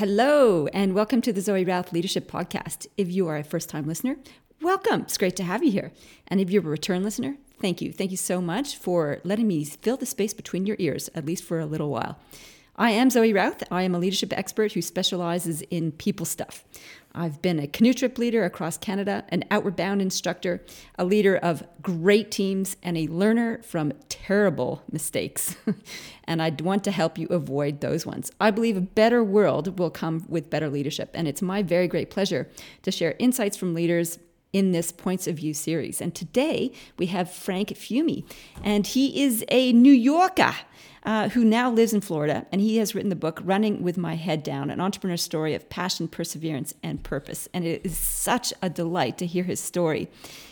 Hello, and welcome to the Zoe Routh Leadership Podcast. If you are a first time listener, welcome. It's great to have you here. And if you're a return listener, thank you. Thank you so much for letting me fill the space between your ears, at least for a little while. I am Zoe Routh. I am a leadership expert who specializes in people stuff. I've been a canoe trip leader across Canada, an outward bound instructor, a leader of great teams, and a learner from terrible mistakes. and I'd want to help you avoid those ones. I believe a better world will come with better leadership. And it's my very great pleasure to share insights from leaders in this Points of View series. And today we have Frank Fiume, and he is a New Yorker uh, who now lives in Florida, and he has written the book Running with My Head Down, an entrepreneur story of passion, perseverance, and purpose. And it is such a delight to hear his story.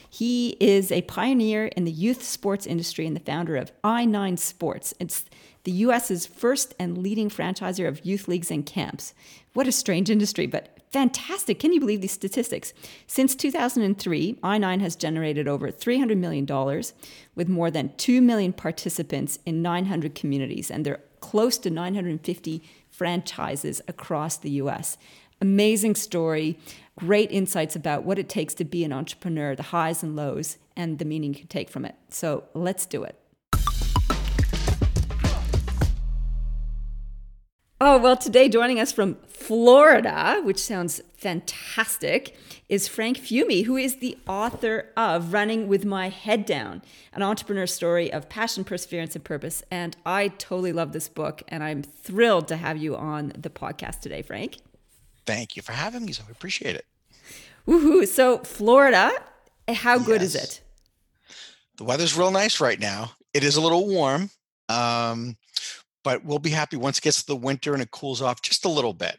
He is a pioneer in the youth sports industry and the founder of I9 Sports. It's the US's first and leading franchisor of youth leagues and camps. What a strange industry, but fantastic. Can you believe these statistics? Since 2003, I9 has generated over $300 million with more than 2 million participants in 900 communities, and they're close to 950 franchises across the US. Amazing story, great insights about what it takes to be an entrepreneur, the highs and lows, and the meaning you can take from it. So let's do it. Oh, well, today joining us from Florida, which sounds fantastic, is Frank Fiume, who is the author of Running with My Head Down, an entrepreneur story of passion, perseverance, and purpose. And I totally love this book, and I'm thrilled to have you on the podcast today, Frank. Thank you for having me. So I appreciate it. Woohoo. So, Florida, how good yes. is it? The weather's real nice right now. It is a little warm. Um, but we'll be happy once it gets to the winter and it cools off just a little bit.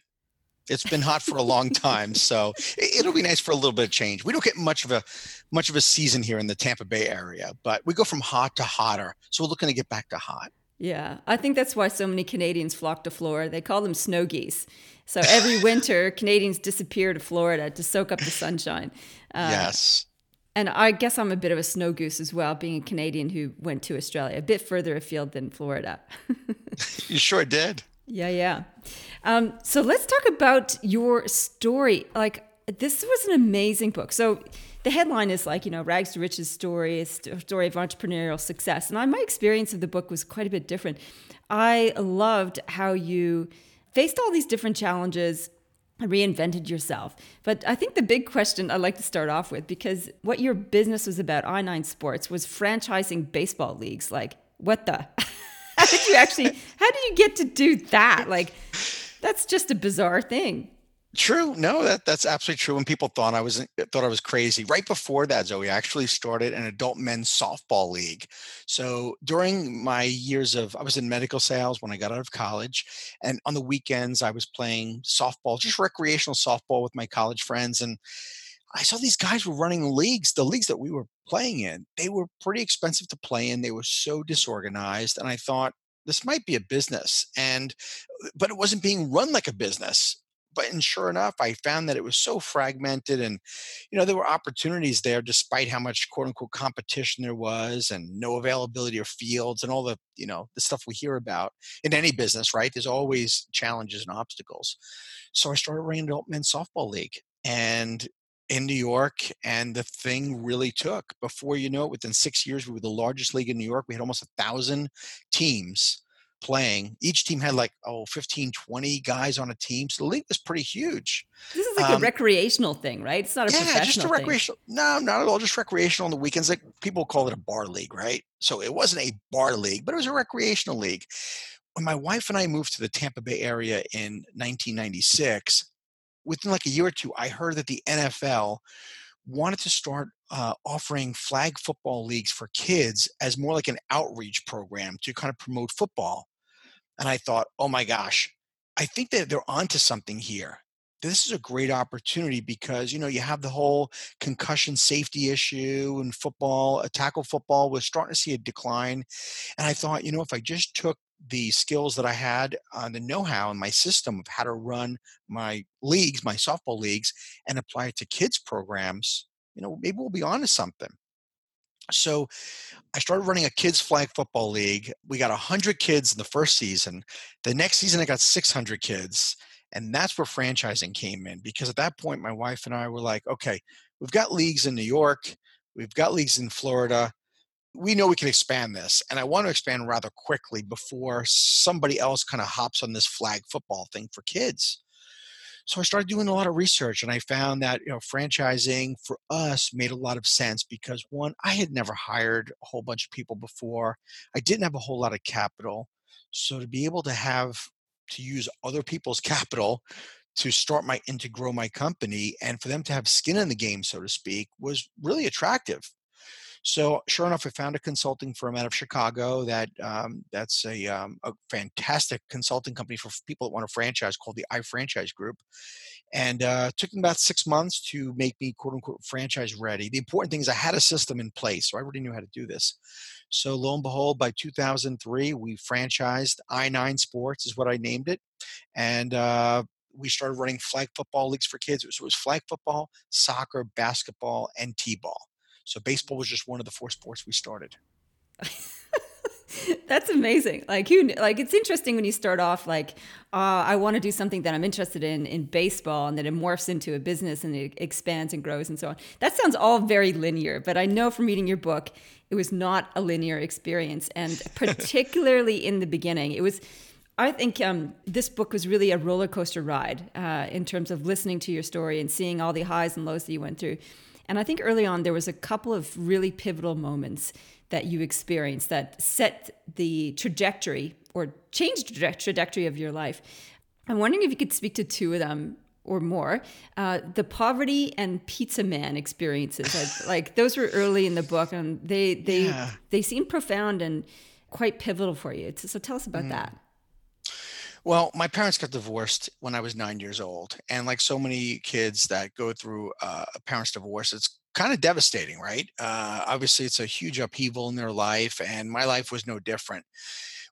It's been hot for a long time, so it'll be nice for a little bit of change. We don't get much of a much of a season here in the Tampa Bay area, but we go from hot to hotter. So we're looking to get back to hot. Yeah, I think that's why so many Canadians flock to Florida. They call them snow geese. So every winter, Canadians disappear to Florida to soak up the sunshine. Uh, yes. And I guess I'm a bit of a snow goose as well, being a Canadian who went to Australia, a bit further afield than Florida. you sure did. Yeah, yeah. Um, so let's talk about your story. Like, this was an amazing book. So the headline is like, you know, rags to riches story, a story of entrepreneurial success. And I, my experience of the book was quite a bit different. I loved how you faced all these different challenges reinvented yourself. But I think the big question I'd like to start off with, because what your business was about, I9 Sports, was franchising baseball leagues. Like, what the? did you actually, how did you get to do that? Like, that's just a bizarre thing. True. No, that that's absolutely true. When people thought I was thought I was crazy, right before that, Zoe actually started an adult men's softball league. So during my years of, I was in medical sales when I got out of college, and on the weekends I was playing softball, just recreational softball with my college friends, and I saw these guys were running leagues. The leagues that we were playing in, they were pretty expensive to play in. They were so disorganized, and I thought this might be a business and uh, but it wasn't being run like a business but and sure enough, I found that it was so fragmented, and you know there were opportunities there despite how much quote unquote competition there was, and no availability of fields, and all the you know the stuff we hear about in any business. Right? There's always challenges and obstacles. So I started running an adult men's softball league, and in New York, and the thing really took. Before you know it, within six years, we were the largest league in New York. We had almost a thousand teams playing. Each team had like, oh, 15, 20 guys on a team. So the league was pretty huge. This is like um, a recreational thing, right? It's not a yeah, just a recreational. Thing. No, not at all. Just recreational on the weekends. Like people call it a bar league, right? So it wasn't a bar league, but it was a recreational league. When my wife and I moved to the Tampa Bay area in 1996, within like a year or two, I heard that the NFL wanted to start uh, offering flag football leagues for kids as more like an outreach program to kind of promote football. And I thought, oh my gosh, I think that they're onto something here. This is a great opportunity because you know you have the whole concussion safety issue and football. A tackle football was starting to see a decline, and I thought, you know, if I just took the skills that I had, uh, the know-how and my system of how to run my leagues, my softball leagues, and apply it to kids programs, you know, maybe we'll be on to something. So I started running a kids flag football league. We got 100 kids in the first season. The next season, I got 600 kids. And that's where franchising came in because at that point, my wife and I were like, okay, we've got leagues in New York, we've got leagues in Florida. We know we can expand this. And I want to expand rather quickly before somebody else kind of hops on this flag football thing for kids. So I started doing a lot of research and I found that, you know, franchising for us made a lot of sense because one, I had never hired a whole bunch of people before. I didn't have a whole lot of capital. So to be able to have to use other people's capital to start my and to grow my company and for them to have skin in the game so to speak was really attractive so sure enough i found a consulting firm out of chicago that um, that's a, um, a fantastic consulting company for people that want to franchise called the iFranchise group and uh, took them about six months to make me quote unquote franchise ready the important thing is i had a system in place so i already knew how to do this so lo and behold, by 2003, we franchised I9 Sports is what I named it, and uh, we started running flag football leagues for kids. So it was flag football, soccer, basketball, and t-ball. So baseball was just one of the four sports we started. That's amazing. Like you, like it's interesting when you start off like, uh, I want to do something that I'm interested in in baseball, and then it morphs into a business and it expands and grows and so on. That sounds all very linear, but I know from reading your book, it was not a linear experience, and particularly in the beginning, it was. I think um, this book was really a roller coaster ride uh, in terms of listening to your story and seeing all the highs and lows that you went through. And I think early on there was a couple of really pivotal moments that you experienced that set the trajectory or changed the trajectory of your life. I'm wondering if you could speak to two of them or more. Uh, the poverty and pizza man experiences, like those were early in the book, and they they yeah. they seem profound and quite pivotal for you. So tell us about mm. that. Well, my parents got divorced when I was nine years old, and like so many kids that go through uh, a parents' divorce, it's kind of devastating, right? Uh, obviously, it's a huge upheaval in their life, and my life was no different.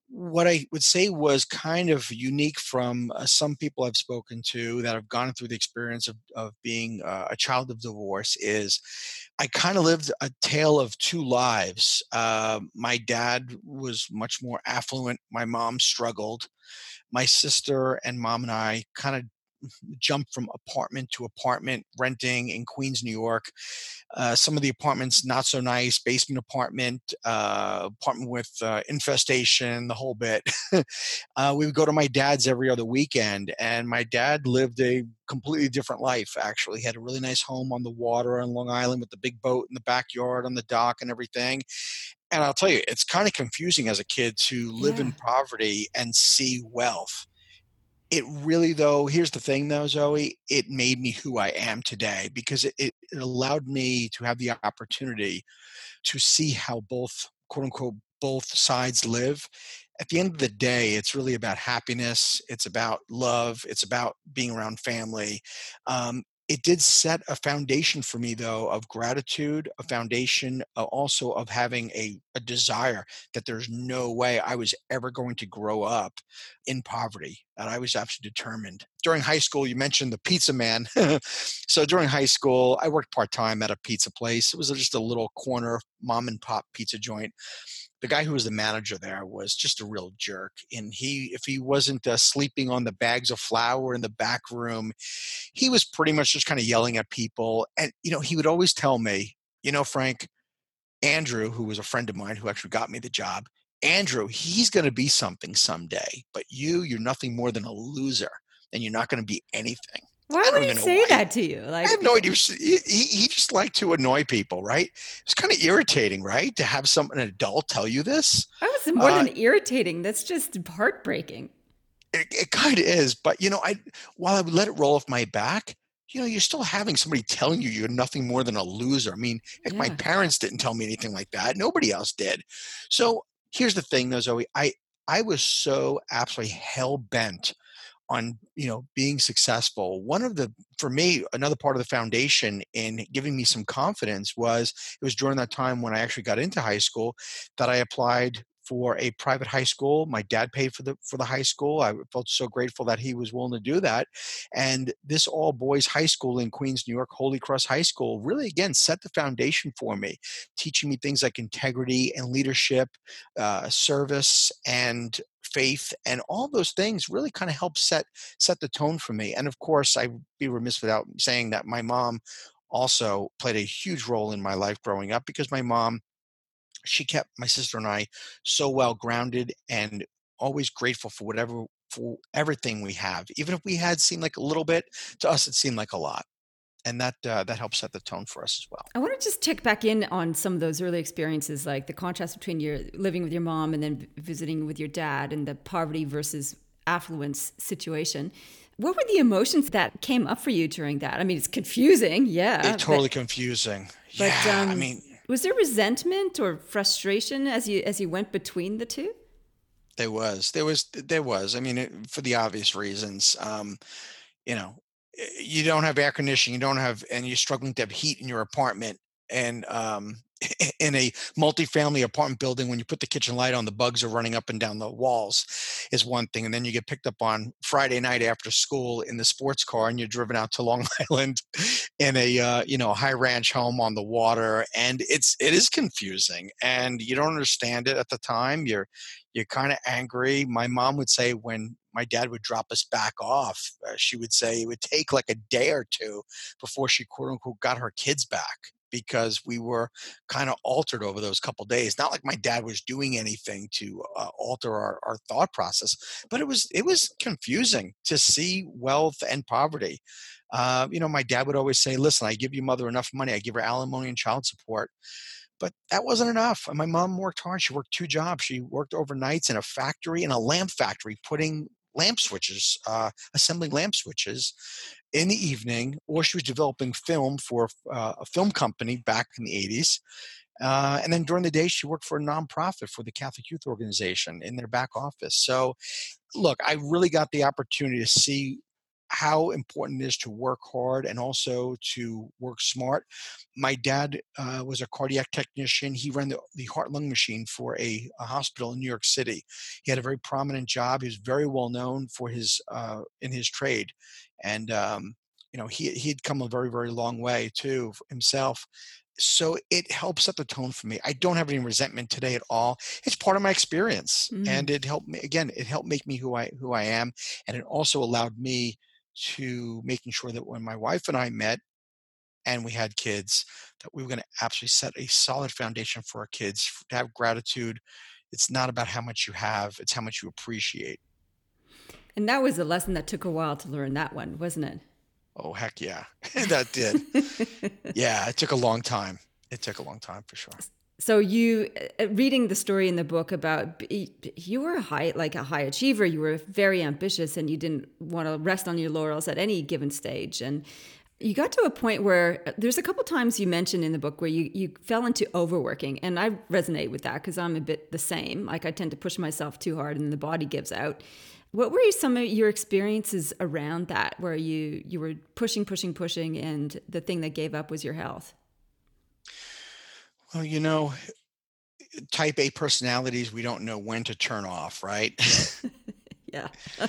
What I would say was kind of unique from uh, some people I've spoken to that have gone through the experience of, of being uh, a child of divorce is I kind of lived a tale of two lives. Uh, my dad was much more affluent, my mom struggled. My sister and mom and I kind of jump from apartment to apartment renting in Queens, New York. Uh, some of the apartments not so nice, basement apartment, uh, apartment with uh, infestation, the whole bit. Uh, we would go to my dad's every other weekend, and my dad lived a completely different life. Actually, he had a really nice home on the water on Long Island with the big boat in the backyard on the dock and everything. And I'll tell you, it's kind of confusing as a kid to live yeah. in poverty and see wealth it really though here's the thing though zoe it made me who i am today because it, it, allowed me to have the opportunity to see how both quote unquote both sides live. At the end of the day it's really about happiness it's about love it's about being around family um, it did set a foundation for me though of gratitude a foundation uh, also of having a, a desire that there's no way i was ever going to grow up in poverty and i was absolutely determined. During high school you mentioned the pizza man. So during high school i worked part-time at a pizza place. It was just a little corner mom and pop pizza joint the guy who was the manager there was just a real jerk and he if he wasn't uh, sleeping on the bags of flour in the back room he was pretty much just kind of yelling at people and you know he would always tell me you know frank andrew who was a friend of mine who actually got me the job andrew he's going to be something someday but you you're nothing more than a loser and you're not going to be anything why would he say that to you? Like, I have no idea. He, he just liked to annoy people, right? It's kind of irritating, right, to have some an adult tell you this. That was more uh, than irritating. That's just heartbreaking. It, it kind of is, but you know, I while I would let it roll off my back, you know, you're still having somebody telling you you're nothing more than a loser. I mean, heck, yeah. my parents didn't tell me anything like that. Nobody else did. So here's the thing, though, Zoe. I I was so absolutely hell bent on you know being successful one of the for me another part of the foundation in giving me some confidence was it was during that time when i actually got into high school that i applied for a private high school. My dad paid for the for the high school. I felt so grateful that he was willing to do that. And this all boys high school in Queens, New York, Holy Cross High School, really again set the foundation for me, teaching me things like integrity and leadership, uh, service, and faith and all those things really kind of help set set the tone for me and of course i'd be remiss without saying that my mom also played a huge role in my life growing up because my mom she kept my sister and I so well grounded and always grateful for whatever for everything we have. Even if we had seemed like a little bit, to us it seemed like a lot. And that uh, that helps set the tone for us as well. I want to just check back in on some of those early experiences, like the contrast between your living with your mom and then visiting with your dad, and the poverty versus affluence situation. What were the emotions that came up for you during that? I mean, it's confusing, yeah. It's totally but, confusing. But, yeah, um, I mean, was there resentment or frustration as you as you went between the two? There was. There was. There was. I mean, it, for the obvious reasons. Um, you know, you don't have air conditioning. You don't have, and you're struggling to have heat in your apartment. And um, in a multi-family apartment building when you put the kitchen light on the bugs are running up and down the walls is one thing and then you get picked up on friday night after school in the sports car and you're driven out to long island in a uh, you know high ranch home on the water and it's it is confusing and you don't understand it at the time you're you're kind of angry. My mom would say when my dad would drop us back off uh, she would say it would take like a day or two before she quote unquote got her kids back because we were kind of altered over those couple days. Not like my dad was doing anything to uh, alter our, our thought process, but it was it was confusing to see wealth and poverty. Uh, you know, my dad would always say, "Listen, I give your mother enough money. I give her alimony and child support." But that wasn't enough. And my mom worked hard. She worked two jobs. She worked overnights in a factory, in a lamp factory, putting lamp switches, uh, assembling lamp switches in the evening, or she was developing film for uh, a film company back in the 80s. Uh, and then during the day, she worked for a nonprofit for the Catholic Youth Organization in their back office. So, look, I really got the opportunity to see how important it is to work hard and also to work smart. My dad uh, was a cardiac technician. He ran the, the heart lung machine for a, a, hospital in New York City. He had a very prominent job. He was very well known for his uh, in his trade, and um, you know he he'd come a very very long way too himself. So it helps set the tone for me. I don't have any resentment today at all. It's part of my experience, mm-hmm. and it helped me again. It helped make me who I who I am, and it also allowed me to making sure that when my wife and I met and we had kids, that we were going to absolutely set a solid foundation for our kids to have gratitude. It's not about how much you have, it's how much you appreciate. And that was a lesson that took a while to learn that one, wasn't it? Oh, heck yeah. that did. yeah, it took a long time. It took a long time for sure so you uh, reading the story in the book about you were a high like a high achiever. You were very ambitious and you didn't want to rest on your laurels at any given stage. And you got to a point where uh, there's a couple times you mentioned in the book where you, you fell into overworking and i resonate with that because i'm a bit the same. Like i tend to push myself too hard and the body gives out. What were some of your experiences around that where you you were pushing pushing pushing and the thing that gave up was your health well, you know, type A personalities, we don't know when to turn off, right? yeah.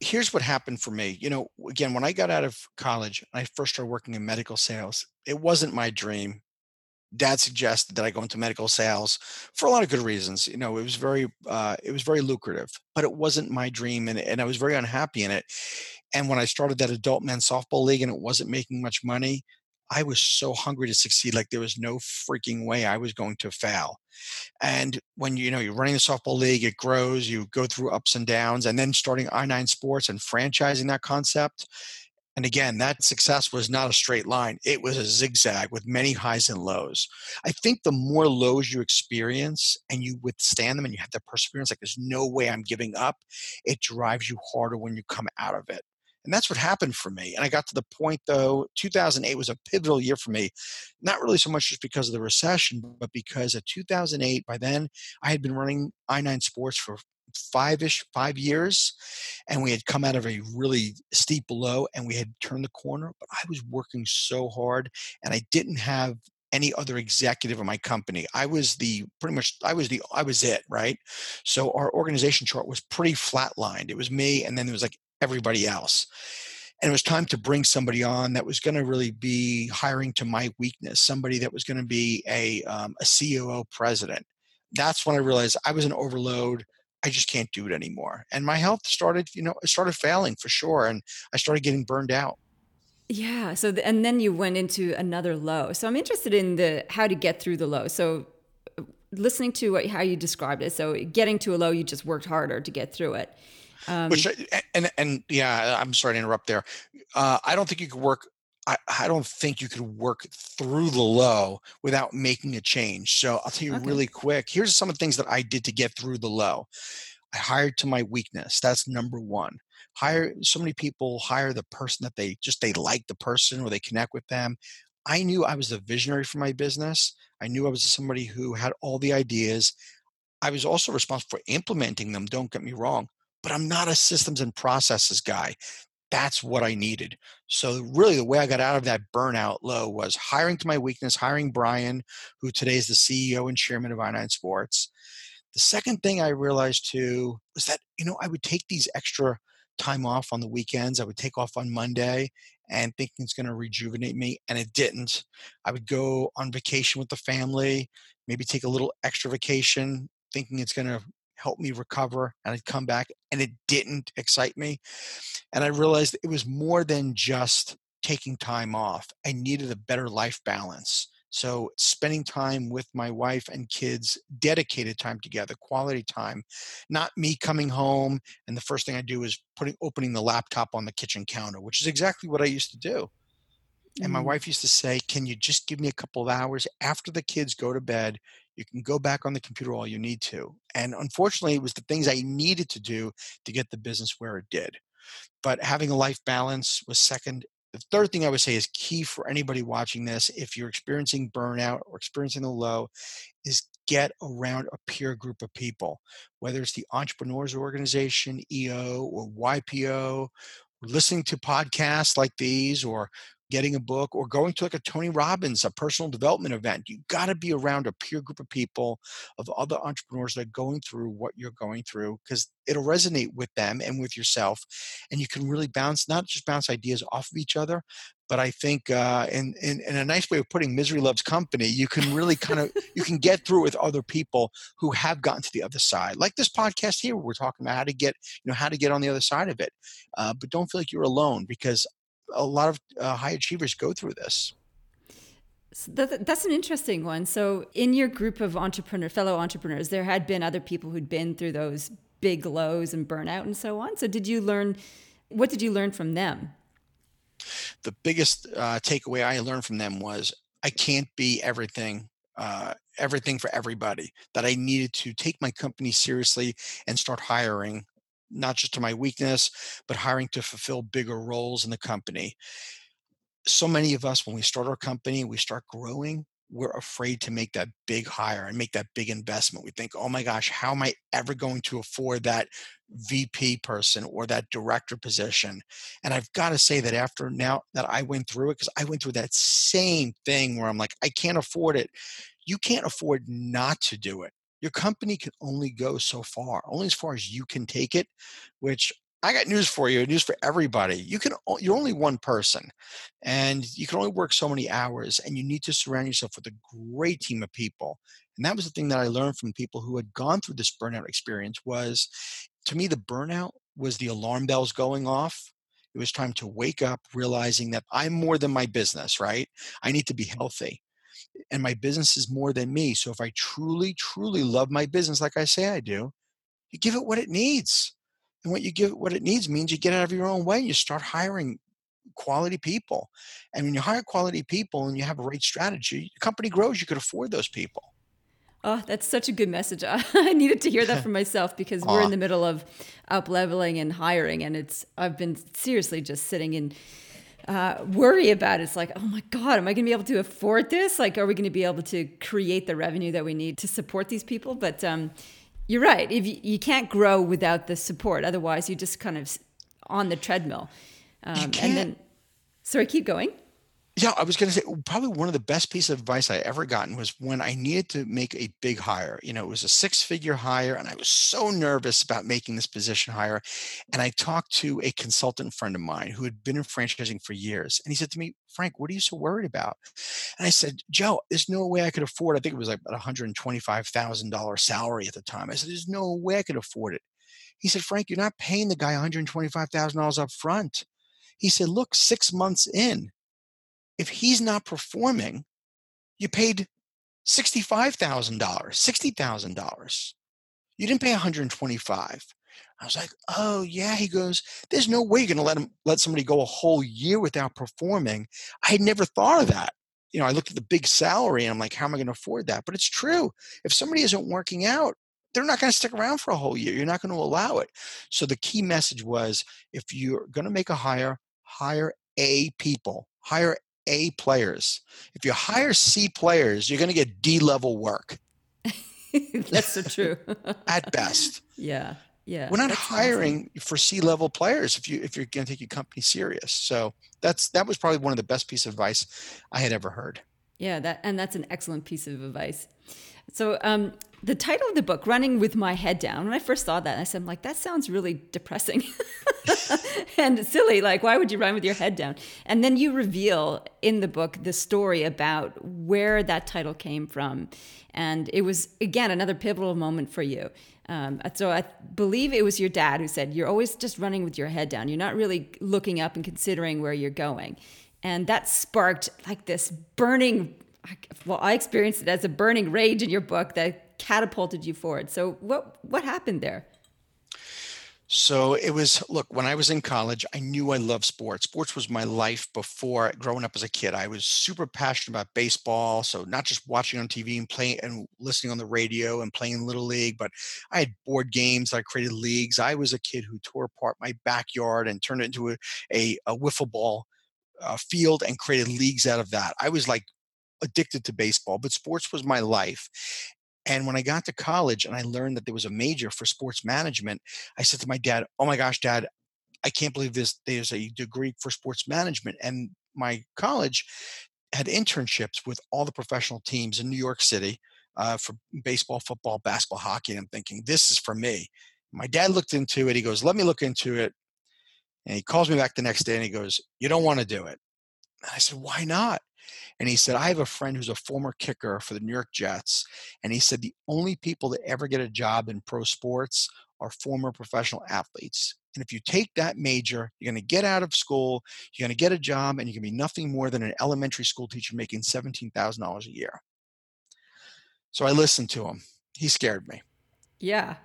Here's what happened for me. You know, again, when I got out of college, I first started working in medical sales. It wasn't my dream. Dad suggested that I go into medical sales for a lot of good reasons. You know, it was very, uh, it was very lucrative, but it wasn't my dream, and, and I was very unhappy in it. And when I started that adult men's softball league, and it wasn't making much money, I was so hungry to succeed, like there was no freaking way I was going to fail. And when you know you're running the softball league, it grows, you go through ups and downs, and then starting I9 Sports and franchising that concept. And again, that success was not a straight line. It was a zigzag with many highs and lows. I think the more lows you experience and you withstand them and you have the perseverance, like there's no way I'm giving up, it drives you harder when you come out of it. And that's what happened for me. And I got to the point, though, 2008 was a pivotal year for me, not really so much just because of the recession, but because of 2008, by then, I had been running I9 Sports for five ish, five years. And we had come out of a really steep low and we had turned the corner. But I was working so hard and I didn't have any other executive in my company. I was the pretty much I was the I was it, right? So our organization chart was pretty flatlined. It was me and then there was like everybody else. And it was time to bring somebody on that was going to really be hiring to my weakness, somebody that was going to be a, um, a COO president. That's when I realized I was an overload. I just can't do it anymore. And my health started, you know, it started failing for sure. And I started getting burned out. Yeah. So, the, and then you went into another low. So I'm interested in the how to get through the low. So, uh, listening to what, how you described it. So, getting to a low, you just worked harder to get through it. Um, Which and and yeah, I'm sorry to interrupt there. Uh, I don't think you could work. I, I don't think you could work through the low without making a change. So I'll tell you okay. really quick. Here's some of the things that I did to get through the low. I hired to my weakness. That's number one hire so many people hire the person that they just they like the person or they connect with them i knew i was the visionary for my business i knew i was somebody who had all the ideas i was also responsible for implementing them don't get me wrong but i'm not a systems and processes guy that's what i needed so really the way i got out of that burnout low was hiring to my weakness hiring brian who today is the ceo and chairman of i9 sports the second thing i realized too was that you know i would take these extra time off on the weekends. I would take off on Monday and thinking it's going to rejuvenate me, and it didn't. I would go on vacation with the family, maybe take a little extra vacation, thinking it's going to help me recover, and I'd come back, and it didn't excite me. And I realized it was more than just taking time off. I needed a better life balance. So, spending time with my wife and kids, dedicated time together, quality time, not me coming home and the first thing I do is putting opening the laptop on the kitchen counter, which is exactly what I used to do. And my mm-hmm. wife used to say, Can you just give me a couple of hours after the kids go to bed? You can go back on the computer all you need to. And unfortunately, it was the things I needed to do to get the business where it did. But having a life balance was second the third thing I would say is key for anybody watching this, if you're experiencing burnout or experiencing the low, is get around a peer group of people, whether it's the Entrepreneurs Organization, EO, or YPO, listening to podcasts like these, or getting a book or going to like a Tony Robbins, a personal development event. You got to be around a peer group of people, of other entrepreneurs that are going through what you're going through, because it'll resonate with them and with yourself. And you can really bounce, not just bounce ideas off of each other, but I think uh, in, in, in a nice way of putting misery loves company, you can really kind of you can get through with other people who have gotten to the other side. Like this podcast here, we're talking about how to get you know how to get on the other side of it. Uh, but don't feel like you're alone because a lot of uh, high achievers go through this. So that, that's an interesting one. So, in your group of entrepreneur, fellow entrepreneurs, there had been other people who'd been through those big lows and burnout and so on. So, did you learn? What did you learn from them? The biggest uh, takeaway I learned from them was I can't be everything uh, everything for everybody. That I needed to take my company seriously and start hiring not just to my weakness, but hiring to fulfill bigger roles in the company. So many of us, when we start our company, we start growing, we're afraid to make that big hire and make that big investment. We think, oh my gosh, how am I ever going to afford that VP person or that director position? And I've got to say that after now that I went through it, because I went through that same thing where I'm like, I can't afford it. You can't afford not to do it your company can only go so far, only as far as you can take it, which I got news for you, news for everybody. You can you're only one person and you can only work so many hours and you need to surround yourself with a great team of people. And that was the thing that I learned from people who had gone through this burnout experience was to me the burnout was the alarm bells going off. It was time to wake up realizing that I'm more than my business, right? I need to be healthy and my business is more than me. So if I truly, truly love my business, like I say I do, you give it what it needs. And what you give what it needs means you get out of your own way. You start hiring quality people. And when you hire quality people and you have a right strategy, your company grows, you could afford those people. Oh, that's such a good message. I needed to hear that for myself because we're in the middle of up leveling and hiring and it's I've been seriously just sitting in uh, worry about it. It's like, oh my God, am I going to be able to afford this? Like, are we going to be able to create the revenue that we need to support these people? But um, you're right. If you, you, can't grow without the support, otherwise you're just kind of on the treadmill. Um, and then, sorry, keep going. Yeah, I was going to say probably one of the best pieces of advice I ever gotten was when I needed to make a big hire. You know, it was a six figure hire, and I was so nervous about making this position hire. And I talked to a consultant friend of mine who had been in franchising for years. And he said to me, Frank, what are you so worried about? And I said, Joe, there's no way I could afford, I think it was like about $125,000 salary at the time. I said, there's no way I could afford it. He said, Frank, you're not paying the guy $125,000 up front. He said, look, six months in, if he's not performing, you paid $65,000, $60,000. You didn't pay 125. I was like, oh yeah. He goes, there's no way you're gonna let him let somebody go a whole year without performing. I had never thought of that. You know, I looked at the big salary and I'm like, how am I gonna afford that? But it's true. If somebody isn't working out, they're not going to stick around for a whole year. You're not going to allow it. So the key message was if you're going to make a hire, hire A people, hire a players. If you hire C players, you're going to get D level work. that's so true. At best. Yeah. Yeah. We're not hiring for C level players if you if you're going to take your company serious. So that's that was probably one of the best pieces of advice I had ever heard. Yeah, that and that's an excellent piece of advice. So um, the title of the book, Running with My Head Down, when I first saw that, I said, I'm like, that sounds really depressing and silly. Like, why would you run with your head down? And then you reveal in the book the story about where that title came from. And it was, again, another pivotal moment for you. Um, so I believe it was your dad who said, You're always just running with your head down. You're not really looking up and considering where you're going. And that sparked like this burning well, I experienced it as a burning rage in your book that catapulted you forward. So what what happened there? So it was look, when I was in college, I knew I loved sports. Sports was my life before growing up as a kid. I was super passionate about baseball. So not just watching on TV and playing and listening on the radio and playing little league, but I had board games. I created leagues. I was a kid who tore apart my backyard and turned it into a, a, a wiffle ball uh, field and created leagues out of that. I was like addicted to baseball, but sports was my life. And when I got to college and I learned that there was a major for sports management, I said to my dad, Oh my gosh, dad, I can't believe this. There's a degree for sports management. And my college had internships with all the professional teams in New York City uh, for baseball, football, basketball, hockey. And I'm thinking, this is for me. My dad looked into it. He goes, Let me look into it. And he calls me back the next day and he goes, You don't want to do it. And I said, Why not? And he said, I have a friend who's a former kicker for the New York Jets. And he said, the only people that ever get a job in pro sports are former professional athletes. And if you take that major, you're going to get out of school, you're going to get a job, and you can be nothing more than an elementary school teacher making $17,000 a year. So I listened to him. He scared me. Yeah.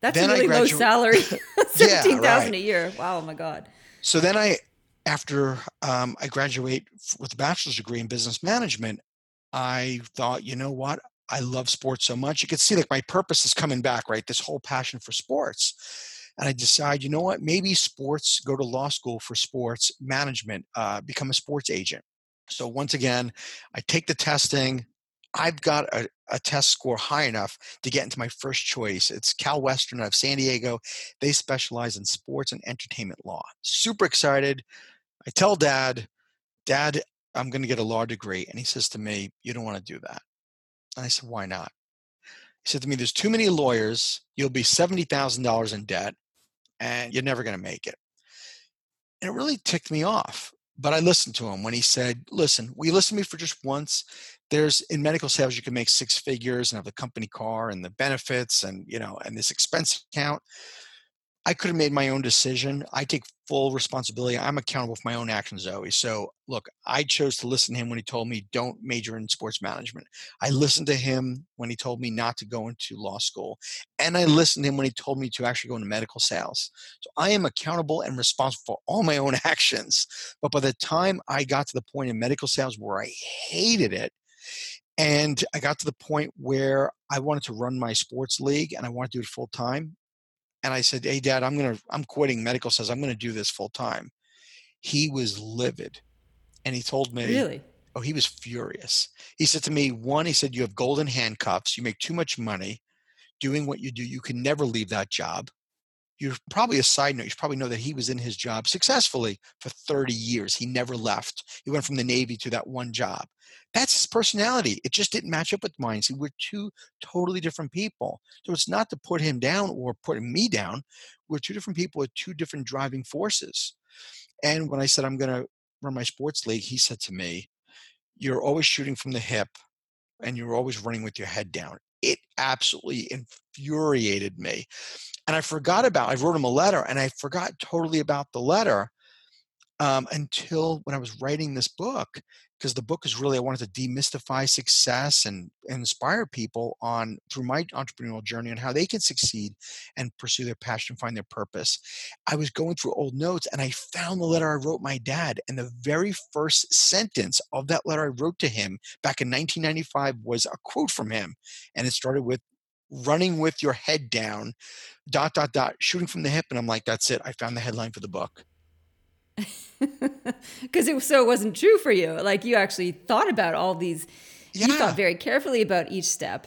That's then a really low salary. 17,000 yeah, right. a year. Wow, my God. So then I after um, I graduate with a bachelor's degree in business management, I thought, you know what? I love sports so much. You can see like my purpose is coming back, right? This whole passion for sports. And I decide, you know what? Maybe sports, go to law school for sports management, uh, become a sports agent. So once again, I take the testing. I've got a, a test score high enough to get into my first choice. It's Cal Western out of San Diego. They specialize in sports and entertainment law. Super excited. I tell dad, Dad, I'm going to get a law degree. And he says to me, You don't want to do that. And I said, Why not? He said to me, There's too many lawyers. You'll be $70,000 in debt and you're never going to make it. And it really ticked me off. But I listened to him when he said, Listen, will you listen to me for just once? There's in medical sales, you can make six figures and have the company car and the benefits and, you know, and this expense account. I could have made my own decision. I take full responsibility. I'm accountable for my own actions, Zoe. So, look, I chose to listen to him when he told me don't major in sports management. I listened to him when he told me not to go into law school. And I listened to him when he told me to actually go into medical sales. So, I am accountable and responsible for all my own actions. But by the time I got to the point in medical sales where I hated it, and I got to the point where I wanted to run my sports league and I wanted to do it full time and I said, "Hey, Dad, I'm gonna I'm quitting medical says I'm gonna do this full time." He was livid, and he told me, "Really." Oh, he was furious. He said to me, "One, he said you have golden handcuffs. You make too much money doing what you do. You can never leave that job. You probably a side note, you probably know that he was in his job successfully for 30 years. He never left. He went from the Navy to that one job. That's his personality. It just didn't match up with mine. See, we're two totally different people. So it's not to put him down or put me down. We're two different people with two different driving forces. And when I said I'm going to run my sports league, he said to me, You're always shooting from the hip and you're always running with your head down. Absolutely infuriated me. And I forgot about, I wrote him a letter and I forgot totally about the letter um, until when I was writing this book, because the book is really I wanted to demystify success and, and inspire people on through my entrepreneurial journey on how they can succeed and pursue their passion, find their purpose. I was going through old notes and I found the letter I wrote my dad, and the very first sentence of that letter I wrote to him back in 1995 was a quote from him, and it started with running with your head down dot dot dot shooting from the hip and i'm like that's it i found the headline for the book because it so it wasn't true for you. Like you actually thought about all these. Yeah. You thought very carefully about each step.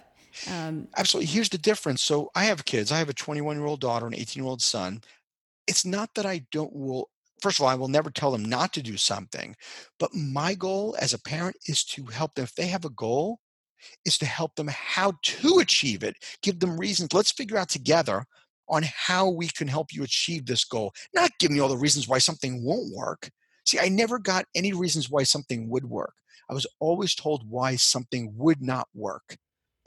Um, Absolutely. Here's the difference. So I have kids. I have a 21 year old daughter, an 18 year old son. It's not that I don't will. First of all, I will never tell them not to do something, but my goal as a parent is to help them. If they have a goal, is to help them how to achieve it. Give them reasons. Let's figure out together on how we can help you achieve this goal, not giving you all the reasons why something won't work. See, I never got any reasons why something would work. I was always told why something would not work.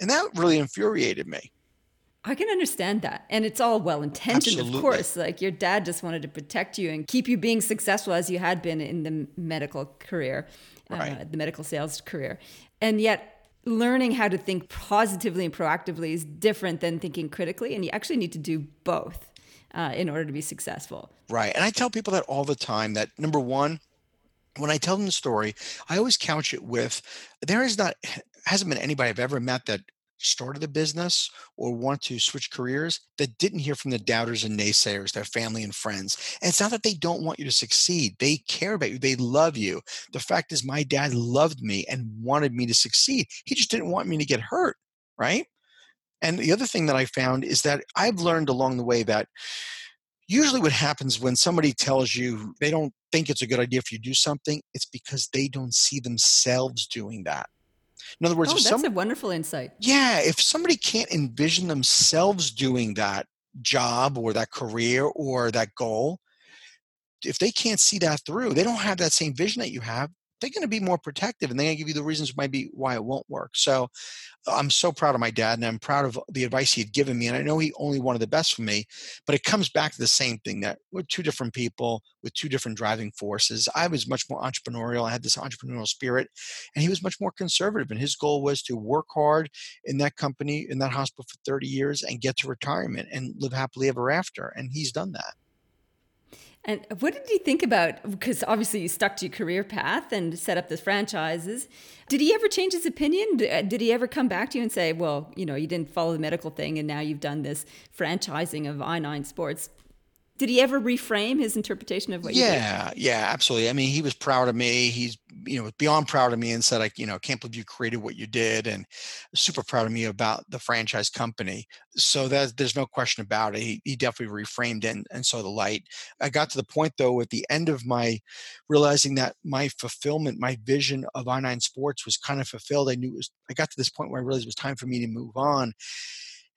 And that really infuriated me. I can understand that. And it's all well intentioned, of course. Like your dad just wanted to protect you and keep you being successful as you had been in the medical career, right. uh, the medical sales career. And yet, learning how to think positively and proactively is different than thinking critically. And you actually need to do both uh, in order to be successful. Right. And I tell people that all the time that number one, when I tell them the story, I always couch it with there is not, hasn't been anybody I've ever met that started a business or want to switch careers that didn't hear from the doubters and naysayers, their family and friends. And it's not that they don't want you to succeed. They care about you. They love you. The fact is my dad loved me and wanted me to succeed. He just didn't want me to get hurt, right? And the other thing that I found is that I've learned along the way that usually what happens when somebody tells you they don't think it's a good idea if you do something, it's because they don't see themselves doing that. In other words, oh, that's some, a wonderful insight. Yeah, if somebody can't envision themselves doing that job or that career or that goal, if they can't see that through, they don't have that same vision that you have, they're going to be more protective and they're going to give you the reasons might be why it won't work. So I'm so proud of my dad and I'm proud of the advice he had given me. And I know he only wanted the best for me, but it comes back to the same thing that we're two different people with two different driving forces. I was much more entrepreneurial. I had this entrepreneurial spirit and he was much more conservative. And his goal was to work hard in that company, in that hospital for 30 years and get to retirement and live happily ever after. And he's done that. And what did he think about? Because obviously you stuck to your career path and set up the franchises. Did he ever change his opinion? Uh, did he ever come back to you and say, "Well, you know, you didn't follow the medical thing, and now you've done this franchising of i9 Sports"? did he ever reframe his interpretation of what you said? yeah yeah absolutely i mean he was proud of me he's you know beyond proud of me and said i you know can't believe you created what you did and super proud of me about the franchise company. So that there's no question about it. He, he definitely reframed and, and saw the light. I got to the point though at the end of my realizing that my fulfillment my vision of i9 sports was kind of fulfilled. I knew it was i got to this point where i realized it was time for me to move on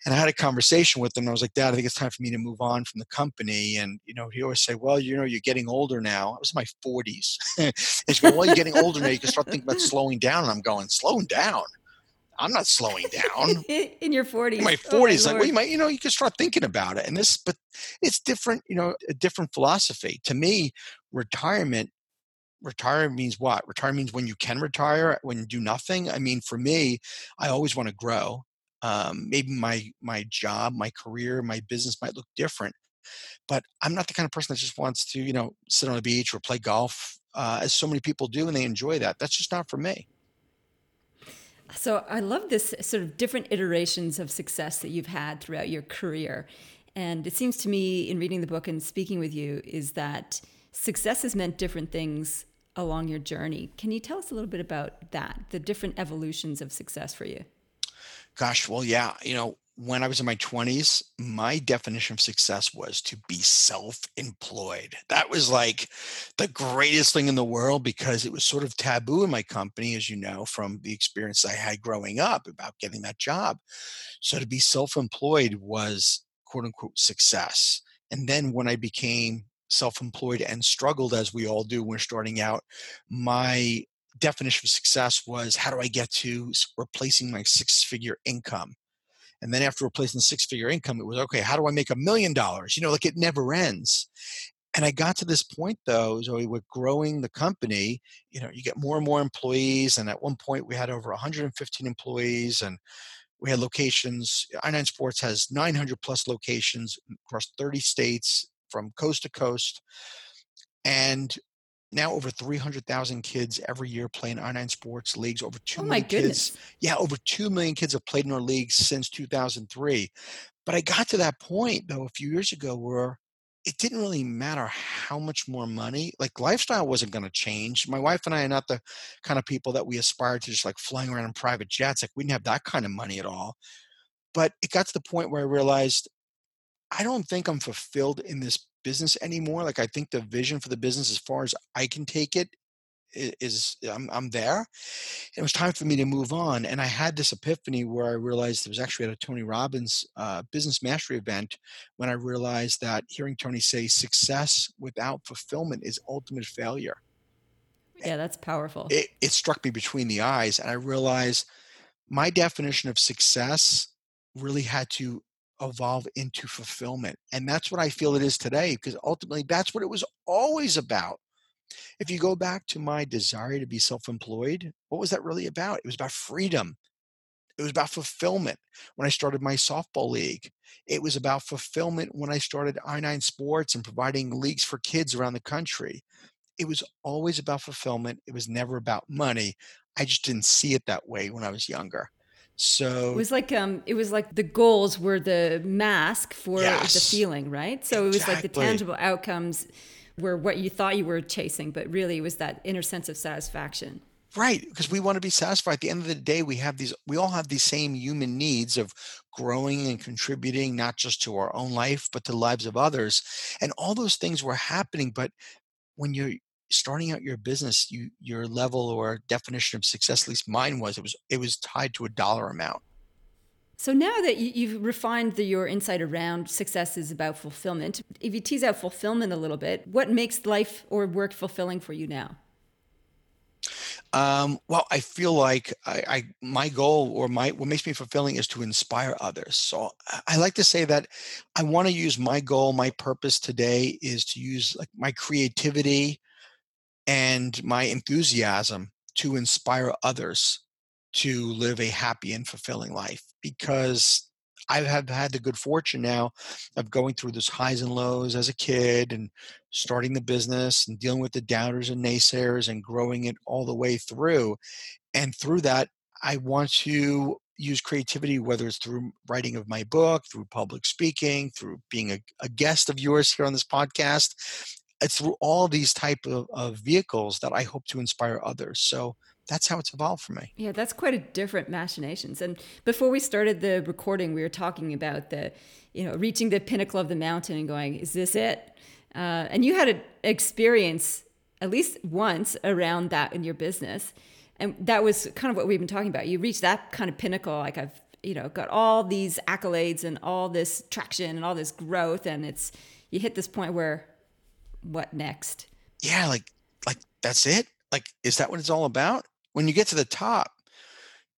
and I had a conversation with him. I was like, Dad, I think it's time for me to move on from the company. And, you know, he always say, well, you know, you're getting older now. I was in my 40s. and he's going, well, you're getting older now. You can start thinking about slowing down. And I'm going, slowing down? I'm not slowing down. in your 40s. In my 40s. Oh, like, well, you might, you know, you can start thinking about it. And this, but it's different, you know, a different philosophy. To me, retirement retire means what retire means when you can retire when you do nothing i mean for me i always want to grow um, maybe my my job my career my business might look different but i'm not the kind of person that just wants to you know sit on the beach or play golf uh, as so many people do and they enjoy that. That's just not for me. So i love this sort of different iterations of success that you've had throughout your career and it seems to me in reading the book and speaking with you is that success has meant different things along your journey. Can you tell us a little bit about that the different evolutions of success for you Gosh, well, yeah, you know, when I was in my 20s, my definition of success was to be self employed. That was like the greatest thing in the world because it was sort of taboo in my company, as you know, from the experience I had growing up about getting that job. So to be self employed was quote unquote success. And then when I became self employed and struggled, as we all do when starting out, my definition of success was how do I get to replacing my six figure income? And then after replacing the six figure income, it was okay, how do I make a million dollars? You know, like it never ends. And I got to this point though, Zoe, with growing the company, you know, you get more and more employees. And at one point we had over 115 employees and we had locations. i9 Sports has 900 plus locations across 30 states from coast to coast. And now over 300,000 kids every year play in i9 sports leagues. Over 2 oh million goodness. kids. Yeah, over 2 million kids have played in our leagues since 2003. But I got to that point though a few years ago where it didn't really matter how much more money like lifestyle wasn't going to change my wife and i are not the kind of people that we aspire to just like flying around in private jets like we didn't have that kind of money at all but it got to the point where i realized i don't think i'm fulfilled in this business anymore. Like I think the vision for the business, as far as I can take it, is I'm, I'm there. It was time for me to move on, and I had this epiphany where I realized it was actually at a Tony Robbins uh, business mastery event when I realized that hearing Tony say success without fulfillment is ultimate failure. Yeah, that's powerful. It, it struck me between the eyes, and I realized my definition of success really had to evolve into fulfillment. And that's what I feel it is today, because ultimately that's what it was always about. If you go back to my desire to be self employed, what was that really about? It was about freedom. It was about fulfillment when I started my softball league. It was about fulfillment when I started i9 Sports and providing leagues for kids around the country. It was always about fulfillment. It was never about money. I just didn't see it that way when I was younger. So it was like um it was like the goals were the mask for yes, the feeling, right? So exactly. it was like the tangible outcomes were what you thought you were chasing, but really it was that inner sense of satisfaction. Right, because we want to be satisfied. At the end of the day, we have these we all have these same human needs of growing and contributing not just to our own life but to the lives of others. And all those things were happening, but when you're starting out your business, you your level or definition of success, at least mine was, it was it was tied to a dollar amount. So now that you, have refined the, your insight around success is about fulfillment, if you tease out fulfillment a little bit, what makes life or work fulfilling for you now? Um, well, I feel like I, I, my goal or my what makes me fulfilling is to inspire others. So I like to say that I want to use my goal, my purpose today is to use like my creativity, and my enthusiasm to inspire others to live a happy and fulfilling life because I have had the good fortune now of going through those highs and lows as a kid and starting the business and dealing with the doubters and naysayers and growing it all the way through. And through that, I want to use creativity, whether it's through writing of my book, through public speaking, through being a, a guest of yours here on this podcast, through all these type of, of vehicles that I hope to inspire others. So that's how it's evolved for me. Yeah, that's quite a different machinations. And before we started the recording, we were talking about the, you know, reaching the pinnacle of the mountain and going, "Is this it?" Uh, and you had an experience at least once around that in your business, and that was kind of what we've been talking about. You reached that kind of pinnacle, like I've, you know, got all these accolades and all this traction and all this growth, and it's you hit this point where what next? Yeah, like like that's it. Like is that what it's all about? When you get to the top,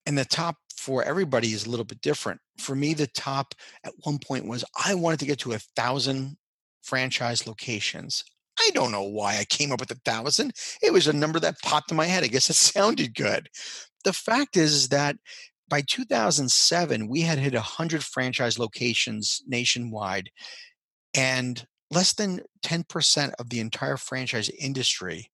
and the top for everybody is a little bit different. For me, the top at one point was I wanted to get to a thousand franchise locations. I don't know why I came up with a thousand. It was a number that popped in my head. I guess it sounded good. The fact is, that by 2007, we had hit 100 franchise locations nationwide. And less than 10% of the entire franchise industry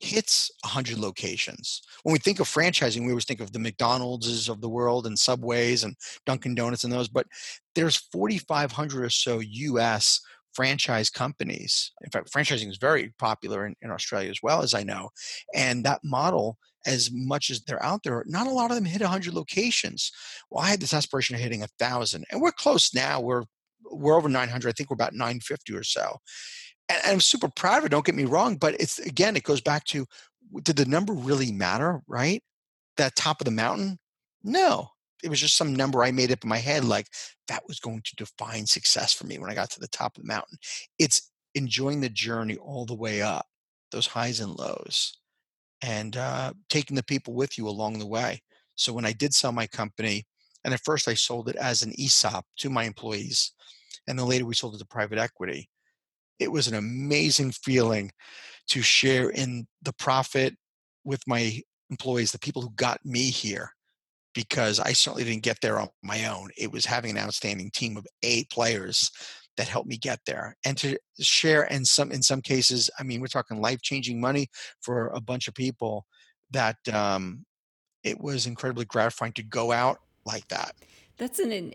hits 100 locations. When we think of mm. franchising, we always think of the McDonald's of the world and Subways and Dunkin' Donuts and those, but there's 4,500 or so US franchise companies. In fact, franchising is very popular in, in Australia as well, as I know. And that model, as much as they're out there, not a lot of them hit 100 locations. Well, I had this aspiration of hitting a thousand, and we're close now. We're we're over 900. I think we're about 950 or so. And, and I'm super proud of it. Don't get me wrong, but it's again, it goes back to did the number really matter? Right, that top of the mountain. No, it was just some number I made up in my head, like that was going to define success for me when I got to the top of the mountain. It's enjoying the journey all the way up, those highs and lows, and uh, taking the people with you along the way. So when I did sell my company, and at first I sold it as an ESOP to my employees, and then later we sold it to private equity. It was an amazing feeling to share in the profit with my employees, the people who got me here because I certainly didn't get there on my own. It was having an outstanding team of eight players that helped me get there and to share in some in some cases i mean we're talking life-changing money for a bunch of people that um, it was incredibly gratifying to go out like that that's an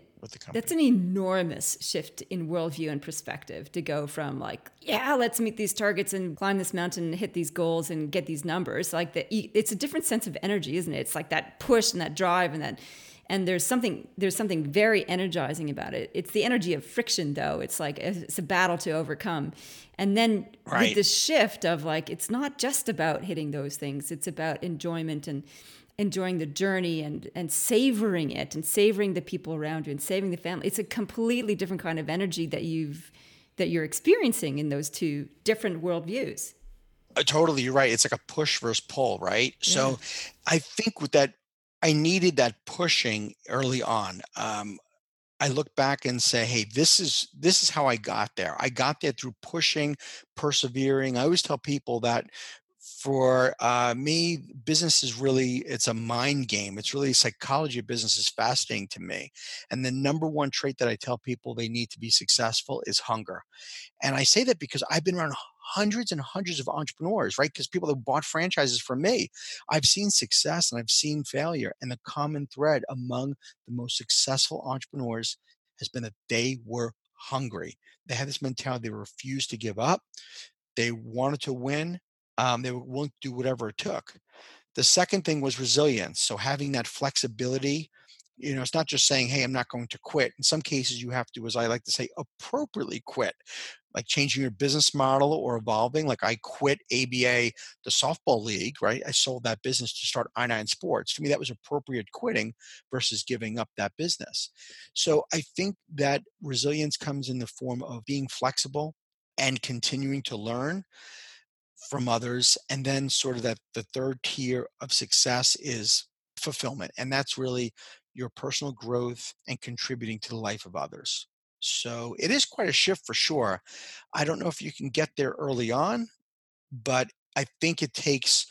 that's an enormous shift in worldview and perspective to go from like, yeah, let's meet these targets and climb this mountain and hit these goals and get these numbers. Like that, it's a different sense of energy, isn't it? It's like that push and that drive and that, and there's something there's something very energizing about it. It's the energy of friction, though. It's like it's a battle to overcome, and then right. with this shift of like, it's not just about hitting those things. It's about enjoyment and enjoying the journey and and savoring it and savoring the people around you and saving the family it's a completely different kind of energy that you've that you're experiencing in those two different worldviews uh, totally you're right it's like a push versus pull right yeah. so i think with that i needed that pushing early on um, I look back and say, hey, this is this is how I got there. I got there through pushing, persevering. I always tell people that for uh, me business is really it's a mind game. It's really psychology of business is fascinating to me and the number one trait that i tell people they need to be successful is hunger and i say that because i've been around hundreds and hundreds of entrepreneurs right? Because people that bought franchises from me i've seen success and i've seen failure and the common thread among the most successful entrepreneurs has been that they were hungry. They had this mentality they refused to give up they wanted to win um, they were willing to do whatever it took. The second thing was resilience. So having that flexibility, you know, it's not just saying, hey, I'm not going to quit. In some cases, you have to, as I like to say, appropriately quit, like changing your business model or evolving. Like I quit ABA, the softball league, right? I sold that business to start I9 Sports. To me, that was appropriate quitting versus giving up that business. So I think that resilience comes in the form of being flexible and continuing to learn from others and then sort of that the third tier of success is fulfillment and that's really your personal growth and contributing to the life of others so it is quite a shift for sure i don't know if you can get there early on but i think it takes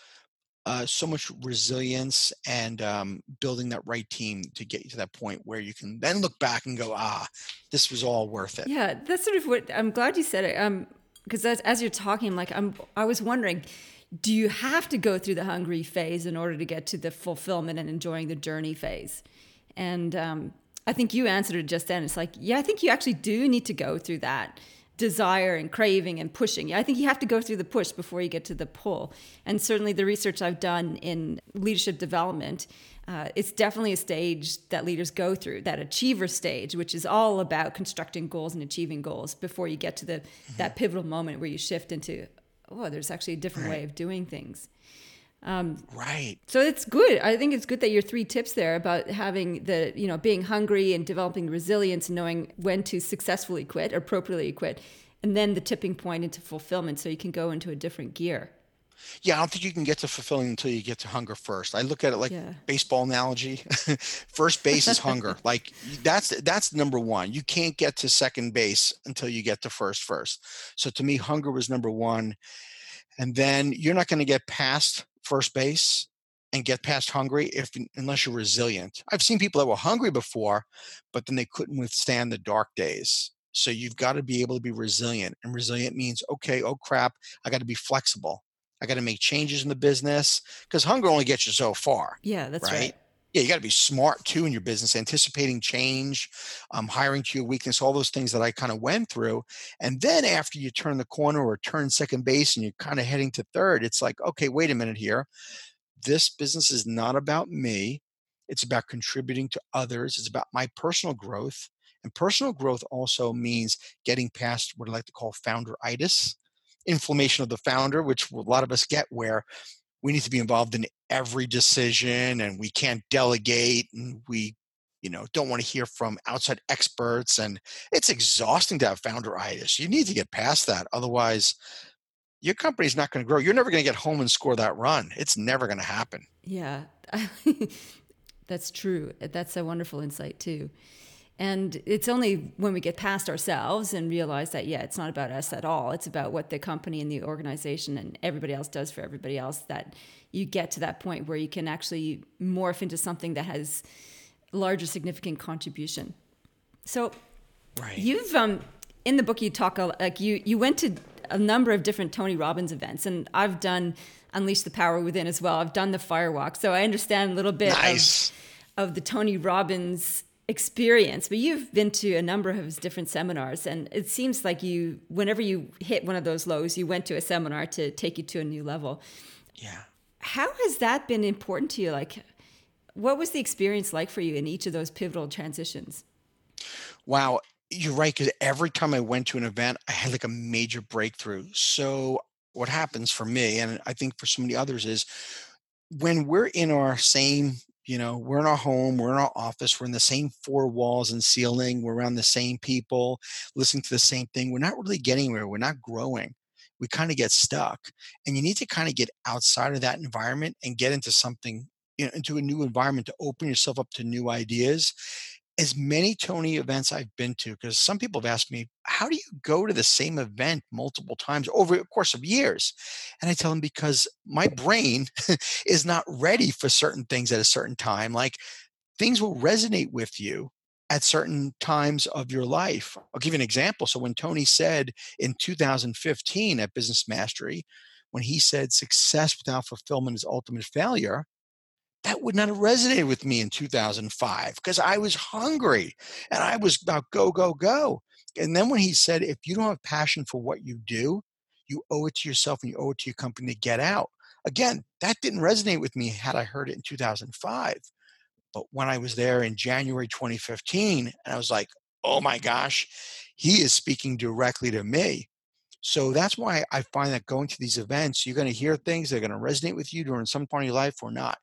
uh, so much resilience and um, building that right team to get you to that point where you can then look back and go, ah, this was all worth it. Yeah, that's sort of what I'm glad you said it. Um, because as, as you're talking, like I'm, I was wondering, do you have to go through the hungry phase in order to get to the fulfillment and enjoying the journey phase? And um, I think you answered it just then. It's like, yeah, I think you actually do need to go through that desire and craving and pushing. I think you have to go through the push before you get to the pull. And certainly the research I've done in leadership development, uh, it's definitely a stage that leaders go through, that achiever stage, which is all about constructing goals and achieving goals before you get to the mm-hmm. that pivotal moment where you shift into, oh, there's actually a different right. way of doing things. Um, right. So it's good. I think it's good that your three tips there about having the, you know, being hungry and developing resilience and knowing when to successfully quit, appropriately quit, and then the tipping point into fulfillment so you can go into a different gear. Yeah, I don't think you can get to fulfilling until you get to hunger first. I look at it like yeah. baseball analogy. first base is hunger. like that's that's number one. You can't get to second base until you get to first first. So to me, hunger was number one. And then you're not going to get past first base and get past hungry if unless you're resilient. I've seen people that were hungry before, but then they couldn't withstand the dark days. So you've got to be able to be resilient. And resilient means, okay, oh crap, I got to be flexible. I got to make changes in the business because hunger only gets you so far. Yeah, that's right. right. Yeah, you got to be smart too in your business, anticipating change, um, hiring to your weakness, all those things that I kind of went through. And then after you turn the corner or turn second base and you're kind of heading to third, it's like, okay, wait a minute here. This business is not about me. It's about contributing to others. It's about my personal growth. And personal growth also means getting past what I like to call founderitis, inflammation of the founder, which a lot of us get, where we need to be involved in every decision and we can't delegate and we you know don't want to hear from outside experts and it's exhausting to have founderitis. You need to get past that otherwise your company's not going to grow. You're never going to get home and score that run. It's never going to happen. Yeah. That's true. That's a wonderful insight too and it's only when we get past ourselves and realize that, yeah, it's not about us at all. It's about what the company and the organization and everybody else does for everybody else that you get to that point where you can actually morph into something that has larger significant contribution. So right. you've, um, in the book, you talk like you, you went to a number of different Tony Robbins events and I've done Unleash the Power Within as well. I've done the Firewalk. So I understand a little bit nice. of, of the Tony Robbins experience, but you've been to a number of different seminars, and it seems like you, whenever you hit one of those lows, you went to a seminar to take you to a new level. Yeah. How has that been important to you? Like, what was the experience like for you in each of those pivotal transitions? Wow. You're right. Because every time I went to an event, I had like a major breakthrough. So, what happens for me, and I think for so many others, is when we're in our same you know we're in our home we're in our office we're in the same four walls and ceiling we're around the same people listening to the same thing we're not really getting anywhere we're not growing we kind of get stuck and you need to kind of get outside of that environment and get into something you know, into a new environment to open yourself up to new ideas. As many Tony events I've been to, because some people have asked me, how do you go to the same event multiple times over the course of years? And I tell them because my brain is not ready for certain things at a certain time. Like things will resonate with you at certain times of your life. I'll give you an example. So when Tony said in 2015 at Business Mastery, when he said success without fulfillment is ultimate failure, that would not have resonated with me in 2005 because I was hungry and I was about go, go, go. And then when he said, if you don't have passion for what you do, you owe it to yourself and you owe it to your company to get out. Again, that didn't resonate with me had I heard it in 2005. But when I was there in January 2015, and I was like, oh my gosh, he is speaking directly to me. So that's why I find that going to these events, you're going to hear things that are going to resonate with you during some point of your life or not.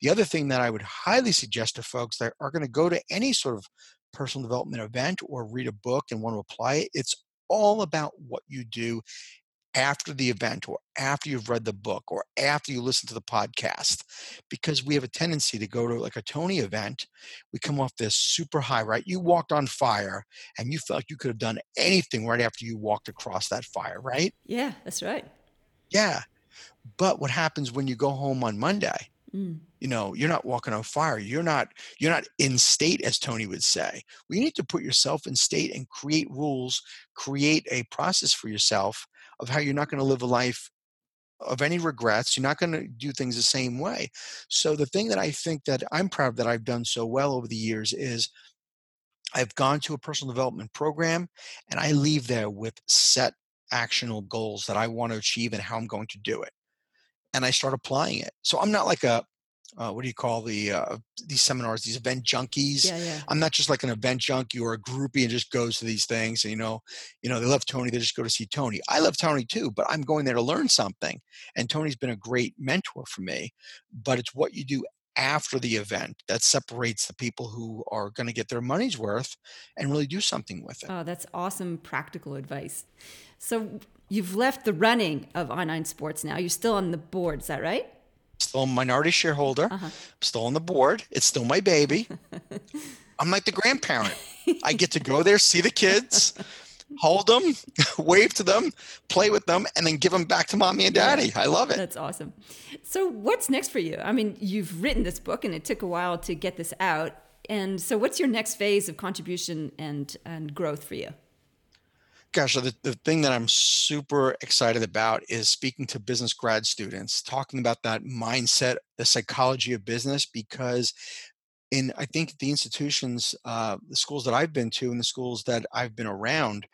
The other thing that I would highly suggest to folks that are going to go to any sort of personal development event or read a book and want to apply it, it's all about what you do after the event or after you've read the book or after you listen to the podcast because we have a tendency to go to like a tony event we come off this super high right? You walked on fire and you felt like you could have done anything right after you walked across that fire right? Yeah that's right. Yeah but what happens when you go home on monday mm. you know you're not walking on fire. You're not you're not in state as tony would say. We need to put yourself in state and create rules create a process for yourself of how you're not going to live a life of any regrets. You're not going to do things the same way. So the thing that i think that i'm proud that i've done so well over the years is i've gone to a personal development program and i leave there with set actionable goals that i want to achieve and how i'm going to do it and i start applying it. So i'm not like a uh, what do you call the uh, these seminars these event junkies. Yeah, yeah. i'm not just like an event junkie or a groupie and just goes to these things and you know you know they love tony they just go to see tony. I love tony too but i'm going there to learn something and tony's been a great mentor for me but it's what you do after the event that separates the people who are going to get their money's worth and really do something with it. Oh that's awesome practical advice. So you've left the running of i9 sports now you're still on the board is that right still a minority shareholder. Uh-huh. I'm still on the board. It's still my baby. I'm like the grandparent. I get to go there, see the kids, hold them, wave to them, play with them, and then give them back to mommy and daddy. I love it. That's awesome. So, what's next for you? I mean, you've written this book, and it took a while to get this out. And so, what's your next phase of contribution and and growth for you? Gosh, the, the thing that I'm super excited about is speaking to business grad students, talking about that mindset, the psychology of business, because in I think the institutions, uh, the schools that I've been to, and the schools that I've been around,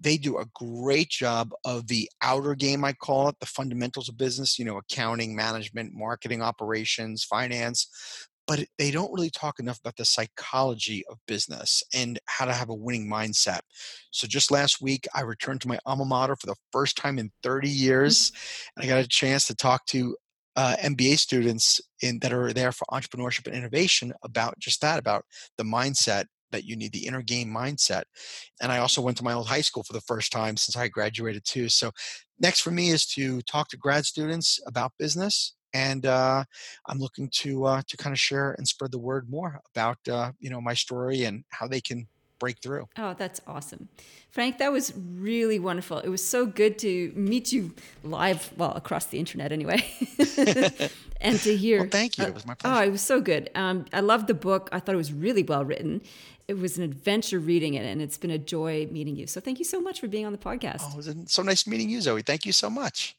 they do a great job of the outer game i call it the fundamentals of business you know accounting management marketing operations finance but they don't really talk enough about the psychology of business and how to have a winning mindset so just last week i returned to my alma mater for the first time in 30 mm-hmm. years and i got a chance to talk to uh, MBA students in that are there for entrepreneurship and innovation about just that about the mindset that you need the inner game mindset. And I also went to my old high school for the first time since I graduated too. So next for me is to talk to grad students about business. And uh, I'm looking to uh, to kind of share and spread the word more about uh, you know my story and how they can break through. Oh, that's awesome. Frank, that was really wonderful. It was so good to meet you live, well, across the internet anyway, and to hear. Well, thank you. It was my pleasure. oh, it was so good. Um, I loved the book. I thought it was really well written. It was an adventure reading it, and it's been a joy meeting you. So thank you so much for being on the podcast. Oh, it was so nice meeting you, Zoe. Thank you so much.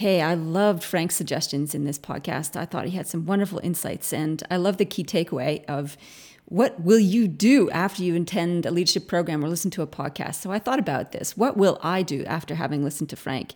Hey, I loved Frank's suggestions in this podcast. I thought he had some wonderful insights, and I love the key takeaway of what will you do after you attend a leadership program or listen to a podcast? So I thought about this. What will I do after having listened to Frank?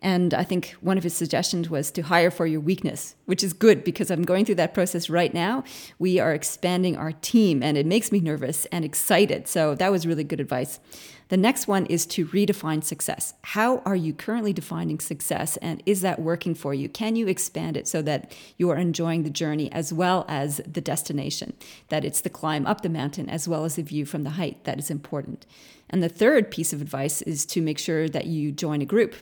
And I think one of his suggestions was to hire for your weakness, which is good because I'm going through that process right now. We are expanding our team and it makes me nervous and excited. So that was really good advice. The next one is to redefine success. How are you currently defining success and is that working for you? Can you expand it so that you are enjoying the journey as well as the destination? That it's the climb up the mountain as well as the view from the height that is important. And the third piece of advice is to make sure that you join a group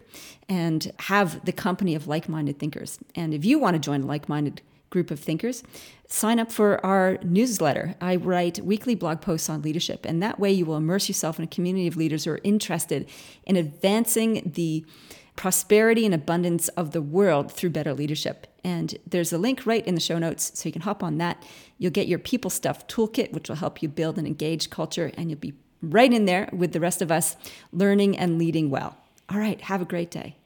and have the company of like minded thinkers. And if you want to join a like minded group of thinkers, sign up for our newsletter. I write weekly blog posts on leadership, and that way you will immerse yourself in a community of leaders who are interested in advancing the prosperity and abundance of the world through better leadership. And there's a link right in the show notes, so you can hop on that. You'll get your people stuff toolkit, which will help you build an engaged culture, and you'll be right in there with the rest of us, learning and leading well. All right, have a great day.